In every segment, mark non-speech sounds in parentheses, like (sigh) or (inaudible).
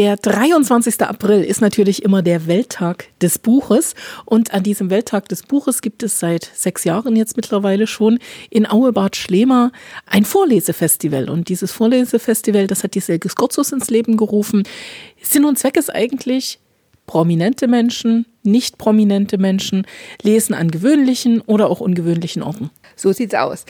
Der 23. April ist natürlich immer der Welttag des Buches. Und an diesem Welttag des Buches gibt es seit sechs Jahren jetzt mittlerweile schon in Auebad Schlema ein Vorlesefestival. Und dieses Vorlesefestival, das hat die Selges Gotzus ins Leben gerufen. Sinn und Zweck ist eigentlich, prominente Menschen, nicht prominente Menschen lesen an gewöhnlichen oder auch ungewöhnlichen Orten. So sieht's aus.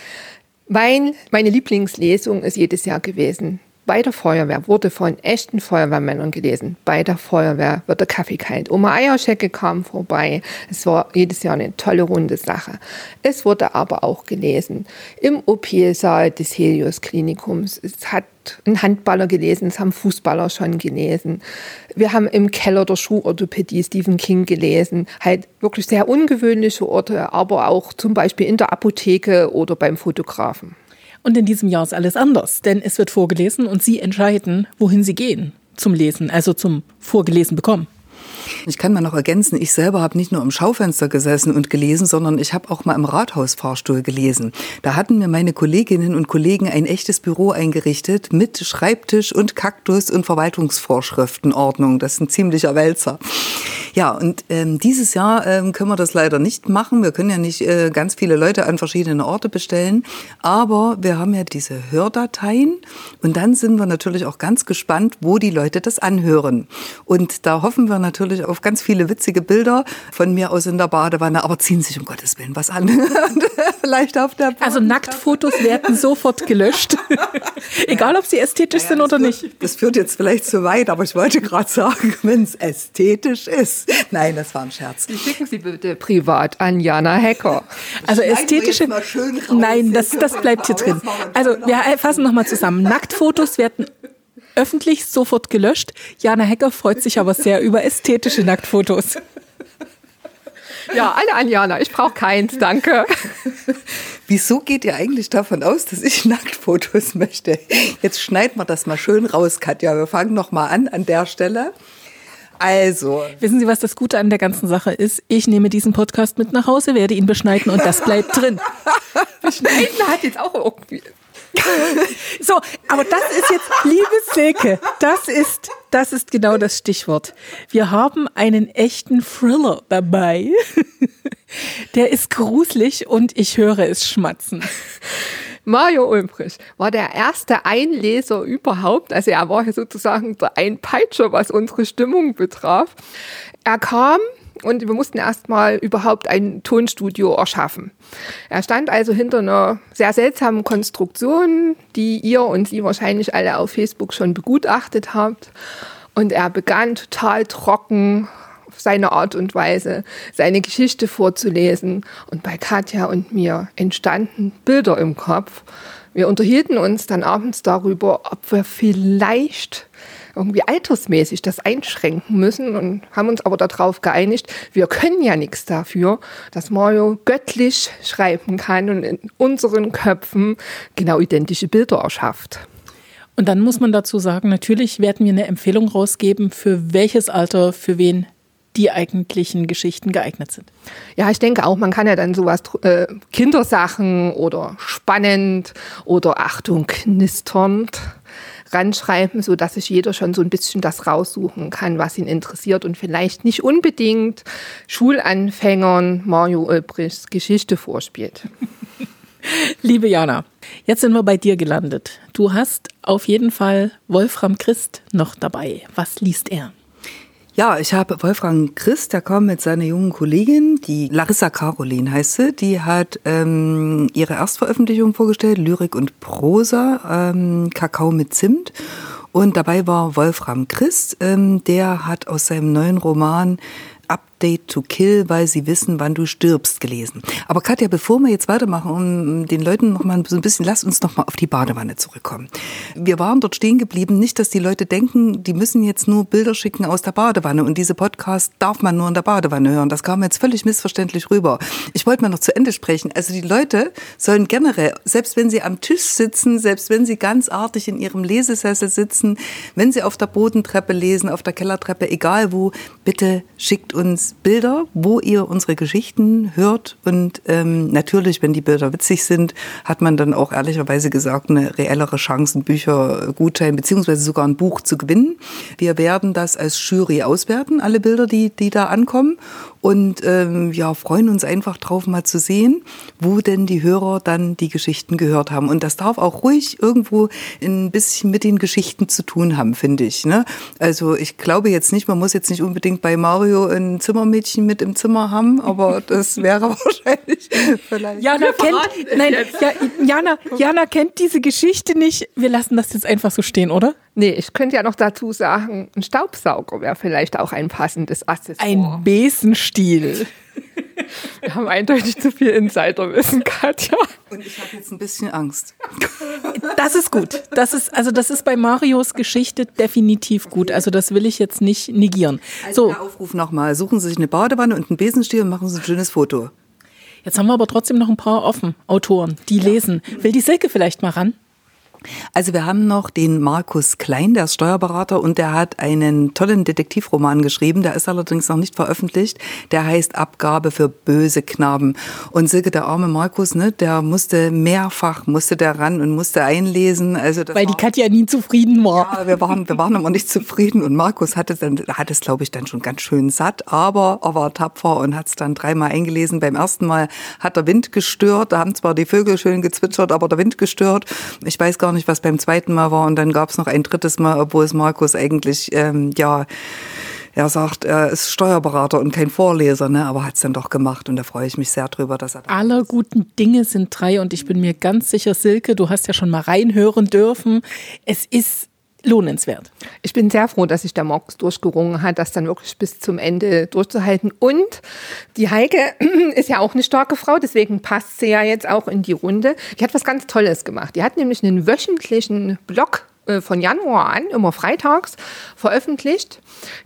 Mein, meine Lieblingslesung ist jedes Jahr gewesen bei der Feuerwehr wurde von echten Feuerwehrmännern gelesen. Bei der Feuerwehr wird der Kaffee kalt. Oma Eierschecke kam vorbei. Es war jedes Jahr eine tolle runde Sache. Es wurde aber auch gelesen im OP-Saal des Helios Klinikums. Es hat ein Handballer gelesen, es haben Fußballer schon gelesen. Wir haben im Keller der Schuhorthopädie Stephen King gelesen. Halt wirklich sehr ungewöhnliche Orte, aber auch zum Beispiel in der Apotheke oder beim Fotografen. Und in diesem Jahr ist alles anders, denn es wird vorgelesen und Sie entscheiden, wohin Sie gehen zum Lesen, also zum Vorgelesen bekommen. Ich kann mal noch ergänzen, ich selber habe nicht nur im Schaufenster gesessen und gelesen, sondern ich habe auch mal im Rathausfahrstuhl gelesen. Da hatten mir meine Kolleginnen und Kollegen ein echtes Büro eingerichtet mit Schreibtisch und Kaktus und Verwaltungsvorschriftenordnung. Das ist ein ziemlicher Wälzer. Ja, und ähm, dieses Jahr ähm, können wir das leider nicht machen. Wir können ja nicht äh, ganz viele Leute an verschiedene Orte bestellen. Aber wir haben ja diese Hördateien. Und dann sind wir natürlich auch ganz gespannt, wo die Leute das anhören. Und da hoffen wir natürlich auf ganz viele witzige Bilder von mir aus in der Badewanne. Aber ziehen sich um Gottes Willen was an. (laughs) Vielleicht auf der Badewanne. Also Nacktfotos werden sofort gelöscht. (laughs) Egal, ob sie ästhetisch ja, sind oder nicht. Führt, das führt jetzt vielleicht zu weit, aber ich wollte gerade sagen, wenn es ästhetisch ist. (laughs) Nein, das war ein Scherz. Die schicken Sie bitte privat an Jana Hacker. (laughs) Also ästhetische. Nein, das, das bleibt hier (laughs) drin. Also wir fassen nochmal zusammen. Nacktfotos werden öffentlich sofort gelöscht. Jana Hacker freut sich aber sehr über ästhetische Nacktfotos. Ja, alle an Jana. Ich brauche keins, danke. Wieso geht ihr eigentlich davon aus, dass ich Nacktfotos möchte? Jetzt schneiden wir das mal schön raus, Katja. Wir fangen noch mal an an der Stelle. Also. Wissen Sie, was das Gute an der ganzen Sache ist? Ich nehme diesen Podcast mit nach Hause, werde ihn beschneiden und das bleibt drin. (laughs) Beschneiden hat jetzt auch irgendwie. (laughs) so, aber das ist jetzt, liebe Silke, das ist, das ist genau das Stichwort. Wir haben einen echten Thriller dabei. (laughs) Der ist gruselig und ich höre es schmatzen. Mario Ulbrich war der erste Einleser überhaupt. Also er war sozusagen der Einpeitscher, was unsere Stimmung betraf. Er kam und wir mussten erstmal überhaupt ein Tonstudio erschaffen. Er stand also hinter einer sehr seltsamen Konstruktion, die ihr und Sie wahrscheinlich alle auf Facebook schon begutachtet habt. Und er begann total trocken seine Art und Weise, seine Geschichte vorzulesen. Und bei Katja und mir entstanden Bilder im Kopf. Wir unterhielten uns dann abends darüber, ob wir vielleicht irgendwie altersmäßig das einschränken müssen und haben uns aber darauf geeinigt, wir können ja nichts dafür, dass Mario göttlich schreiben kann und in unseren Köpfen genau identische Bilder erschafft. Und dann muss man dazu sagen, natürlich werden wir eine Empfehlung rausgeben, für welches Alter, für wen die eigentlichen Geschichten geeignet sind. Ja, ich denke auch, man kann ja dann sowas, äh, Kindersachen oder spannend oder Achtung, knisternd ranschreiben, so dass sich jeder schon so ein bisschen das raussuchen kann, was ihn interessiert und vielleicht nicht unbedingt Schulanfängern Mario Ulbrichts Geschichte vorspielt. (laughs) Liebe Jana, jetzt sind wir bei dir gelandet. Du hast auf jeden Fall Wolfram Christ noch dabei. Was liest er? Ja, ich habe Wolfgang Christ, der kommt mit seiner jungen Kollegin, die Larissa Caroline heißt sie, die hat ähm, ihre Erstveröffentlichung vorgestellt, Lyrik und Prosa, ähm, Kakao mit Zimt. Und dabei war Wolfram Christ, ähm, der hat aus seinem neuen Roman Update to Kill, weil sie wissen, wann du stirbst, gelesen. Aber Katja, bevor wir jetzt weitermachen, um den Leuten noch mal so ein bisschen, lass uns noch mal auf die Badewanne zurückkommen. Wir waren dort stehen geblieben, nicht, dass die Leute denken, die müssen jetzt nur Bilder schicken aus der Badewanne und diese Podcast darf man nur in der Badewanne hören. Das kam jetzt völlig missverständlich rüber. Ich wollte mal noch zu Ende sprechen. Also die Leute sollen generell, selbst wenn sie am Tisch sitzen, selbst wenn sie ganz artig in ihrem Lesesessel sitzen, wenn sie auf der Bodentreppe lesen, auf der Kellertreppe, egal wo, bitte schickt uns uns Bilder, wo ihr unsere Geschichten hört. Und ähm, natürlich, wenn die Bilder witzig sind, hat man dann auch ehrlicherweise gesagt eine reellere Chance, einen Büchergutschein beziehungsweise sogar ein Buch zu gewinnen. Wir werden das als Jury auswerten, alle Bilder, die, die da ankommen und ähm, ja, freuen uns einfach drauf, mal zu sehen, wo denn die Hörer dann die Geschichten gehört haben. Und das darf auch ruhig irgendwo ein bisschen mit den Geschichten zu tun haben, finde ich. Ne? Also ich glaube jetzt nicht, man muss jetzt nicht unbedingt bei Mario ein Zimmermädchen mit im Zimmer haben, aber (laughs) das wäre wahrscheinlich vielleicht. Jana kennt, nein, ja, Jana, Jana kennt diese Geschichte nicht. Wir lassen das jetzt einfach so stehen, oder? Nee, ich könnte ja noch dazu sagen, ein Staubsauger wäre vielleicht auch ein passendes Accessoire. Ein Besenstiel. (laughs) Wir haben eindeutig zu viel Insiderwissen, Katja. Und ich habe jetzt ein bisschen Angst. Das ist gut. Das ist, also das ist bei Marios Geschichte definitiv gut. Also das will ich jetzt nicht negieren. Also so. Der Aufruf nochmal. Suchen Sie sich eine Badewanne und einen Besenstiel und machen Sie ein schönes Foto. Jetzt haben wir aber trotzdem noch ein paar offen, Autoren, die ja. lesen. Will die Silke vielleicht mal ran? Also wir haben noch den Markus Klein, der ist Steuerberater und der hat einen tollen Detektivroman geschrieben, der ist allerdings noch nicht veröffentlicht. Der heißt Abgabe für böse Knaben. Und Silke, der arme Markus, ne, der musste mehrfach, musste der ran und musste einlesen. Also Weil die Katja nie zufrieden war. Ja, wir waren, wir waren aber nicht zufrieden und Markus hatte dann, hat es glaube ich dann schon ganz schön satt, aber er war tapfer und hat es dann dreimal eingelesen. Beim ersten Mal hat der Wind gestört, da haben zwar die Vögel schön gezwitschert, aber der Wind gestört. Ich weiß gar gar nicht, was beim zweiten Mal war. Und dann gab es noch ein drittes Mal, obwohl es Markus eigentlich, ähm, ja, er sagt, er ist Steuerberater und kein Vorleser, ne? aber hat es dann doch gemacht und da freue ich mich sehr drüber, dass er. Aller guten Dinge sind drei und ich bin mir ganz sicher, Silke, du hast ja schon mal reinhören dürfen. Es ist lohnenswert. Ich bin sehr froh, dass sich der Markus durchgerungen hat, das dann wirklich bis zum Ende durchzuhalten. Und die Heike (clears throat) ist ja auch eine starke Frau, deswegen passt sie ja jetzt auch in die Runde. Die hat was ganz Tolles gemacht. Die hat nämlich einen wöchentlichen Blog äh, von Januar an, immer freitags, veröffentlicht.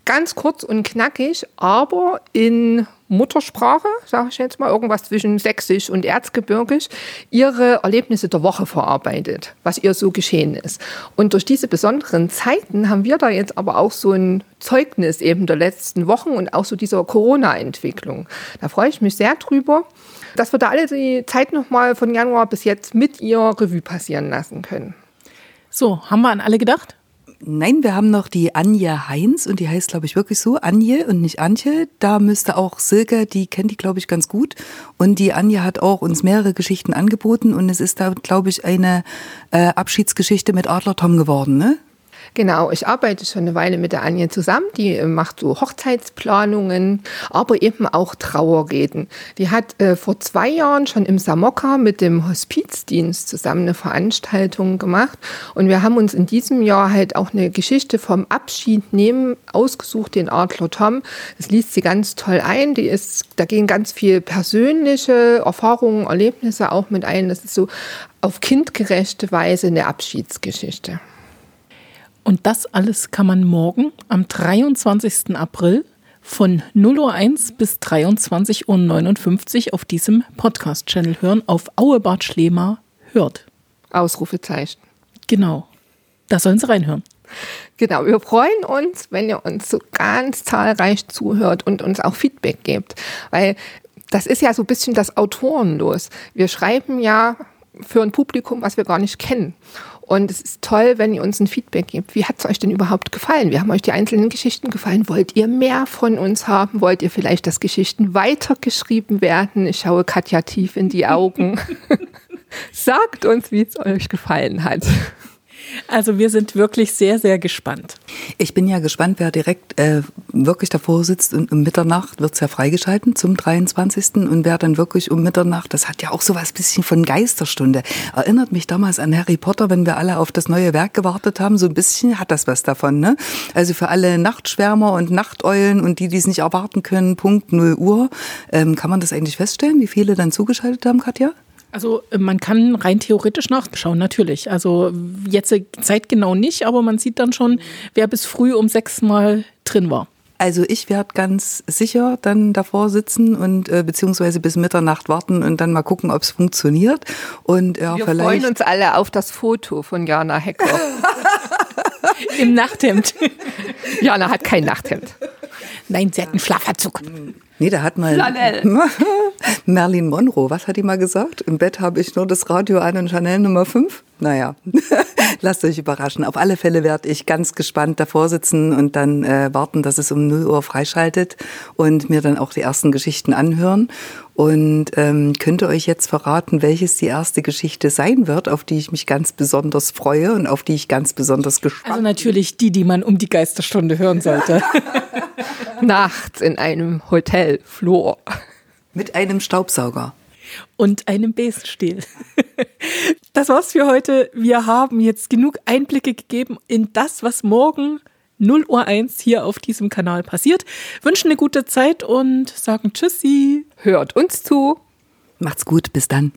Ganz kurz und knackig, aber in Muttersprache, sage ich jetzt mal, irgendwas zwischen Sächsisch und Erzgebirgisch, ihre Erlebnisse der Woche verarbeitet, was ihr so geschehen ist. Und durch diese besonderen Zeiten haben wir da jetzt aber auch so ein Zeugnis eben der letzten Wochen und auch so dieser Corona-Entwicklung. Da freue ich mich sehr drüber, dass wir da alle die Zeit nochmal von Januar bis jetzt mit ihr Revue passieren lassen können. So, haben wir an alle gedacht? Nein, wir haben noch die Anja Heinz und die heißt, glaube ich, wirklich so, Anje und nicht Antje. Da müsste auch Silke, die kennt die, glaube ich, ganz gut. Und die Anja hat auch uns mehrere Geschichten angeboten und es ist da, glaube ich, eine äh, Abschiedsgeschichte mit Adler Tom geworden, ne? Genau, ich arbeite schon eine Weile mit der Anja zusammen. Die äh, macht so Hochzeitsplanungen, aber eben auch Trauerreden. Die hat äh, vor zwei Jahren schon im Samoka mit dem Hospizdienst zusammen eine Veranstaltung gemacht. Und wir haben uns in diesem Jahr halt auch eine Geschichte vom Abschied nehmen ausgesucht, den Adler Tom. Das liest sie ganz toll ein. Die ist, da gehen ganz viel persönliche Erfahrungen, Erlebnisse auch mit ein. Das ist so auf kindgerechte Weise eine Abschiedsgeschichte. Und das alles kann man morgen am 23. April von 0.01 Uhr bis 23.59 Uhr auf diesem Podcast-Channel hören, auf Auebart Schlema hört. Ausrufezeichen. Genau. Da sollen Sie reinhören. Genau, wir freuen uns, wenn ihr uns so ganz zahlreich zuhört und uns auch Feedback gebt. Weil das ist ja so ein bisschen das Autorenlos. Wir schreiben ja für ein Publikum, was wir gar nicht kennen. Und es ist toll, wenn ihr uns ein Feedback gebt. Wie hat es euch denn überhaupt gefallen? Wie haben euch die einzelnen Geschichten gefallen? Wollt ihr mehr von uns haben? Wollt ihr vielleicht, dass Geschichten weitergeschrieben werden? Ich schaue Katja tief in die Augen. (laughs) Sagt uns, wie es euch gefallen hat. Also wir sind wirklich sehr, sehr gespannt. Ich bin ja gespannt, wer direkt äh, wirklich davor sitzt und um Mitternacht wird es ja freigeschalten zum 23. Und wer dann wirklich um Mitternacht, das hat ja auch so was bisschen von Geisterstunde. Erinnert mich damals an Harry Potter, wenn wir alle auf das neue Werk gewartet haben. So ein bisschen hat das was davon. Ne? Also für alle Nachtschwärmer und Nachteulen und die, die es nicht erwarten können, Punkt 0 Uhr. Ähm, kann man das eigentlich feststellen, wie viele dann zugeschaltet haben, Katja? Also äh, man kann rein theoretisch nachschauen, natürlich. Also jetzt äh, zeitgenau nicht, aber man sieht dann schon, wer bis früh um sechs Mal drin war. Also ich werde ganz sicher dann davor sitzen und äh, beziehungsweise bis Mitternacht warten und dann mal gucken, ob es funktioniert. Und ja, Wir vielleicht freuen uns alle auf das Foto von Jana Hecker. (laughs) Im Nachthemd. (laughs) Jana hat kein Nachthemd. Nein, sie hat einen Schlafanzug. Nee, da hat mal Flanell. (laughs) Marilyn Monroe, was hat die mal gesagt? Im Bett habe ich nur das Radio an und Chanel Nummer 5. Naja, (laughs) lasst euch überraschen. Auf alle Fälle werde ich ganz gespannt davor sitzen und dann äh, warten, dass es um 0 Uhr freischaltet und mir dann auch die ersten Geschichten anhören. Und ähm, könnte euch jetzt verraten, welches die erste Geschichte sein wird, auf die ich mich ganz besonders freue und auf die ich ganz besonders gespannt Also natürlich die, die man um die Geisterstunde hören sollte. (laughs) (laughs) Nachts in einem Hotelflur. Mit einem Staubsauger. und einem Besenstiel. (laughs) Das war's für heute. Wir haben jetzt genug Einblicke gegeben in das, was morgen 0 Uhr 1 hier auf diesem Kanal passiert. Wünschen eine gute Zeit und sagen Tschüssi. Hört uns zu. Macht's gut, bis dann.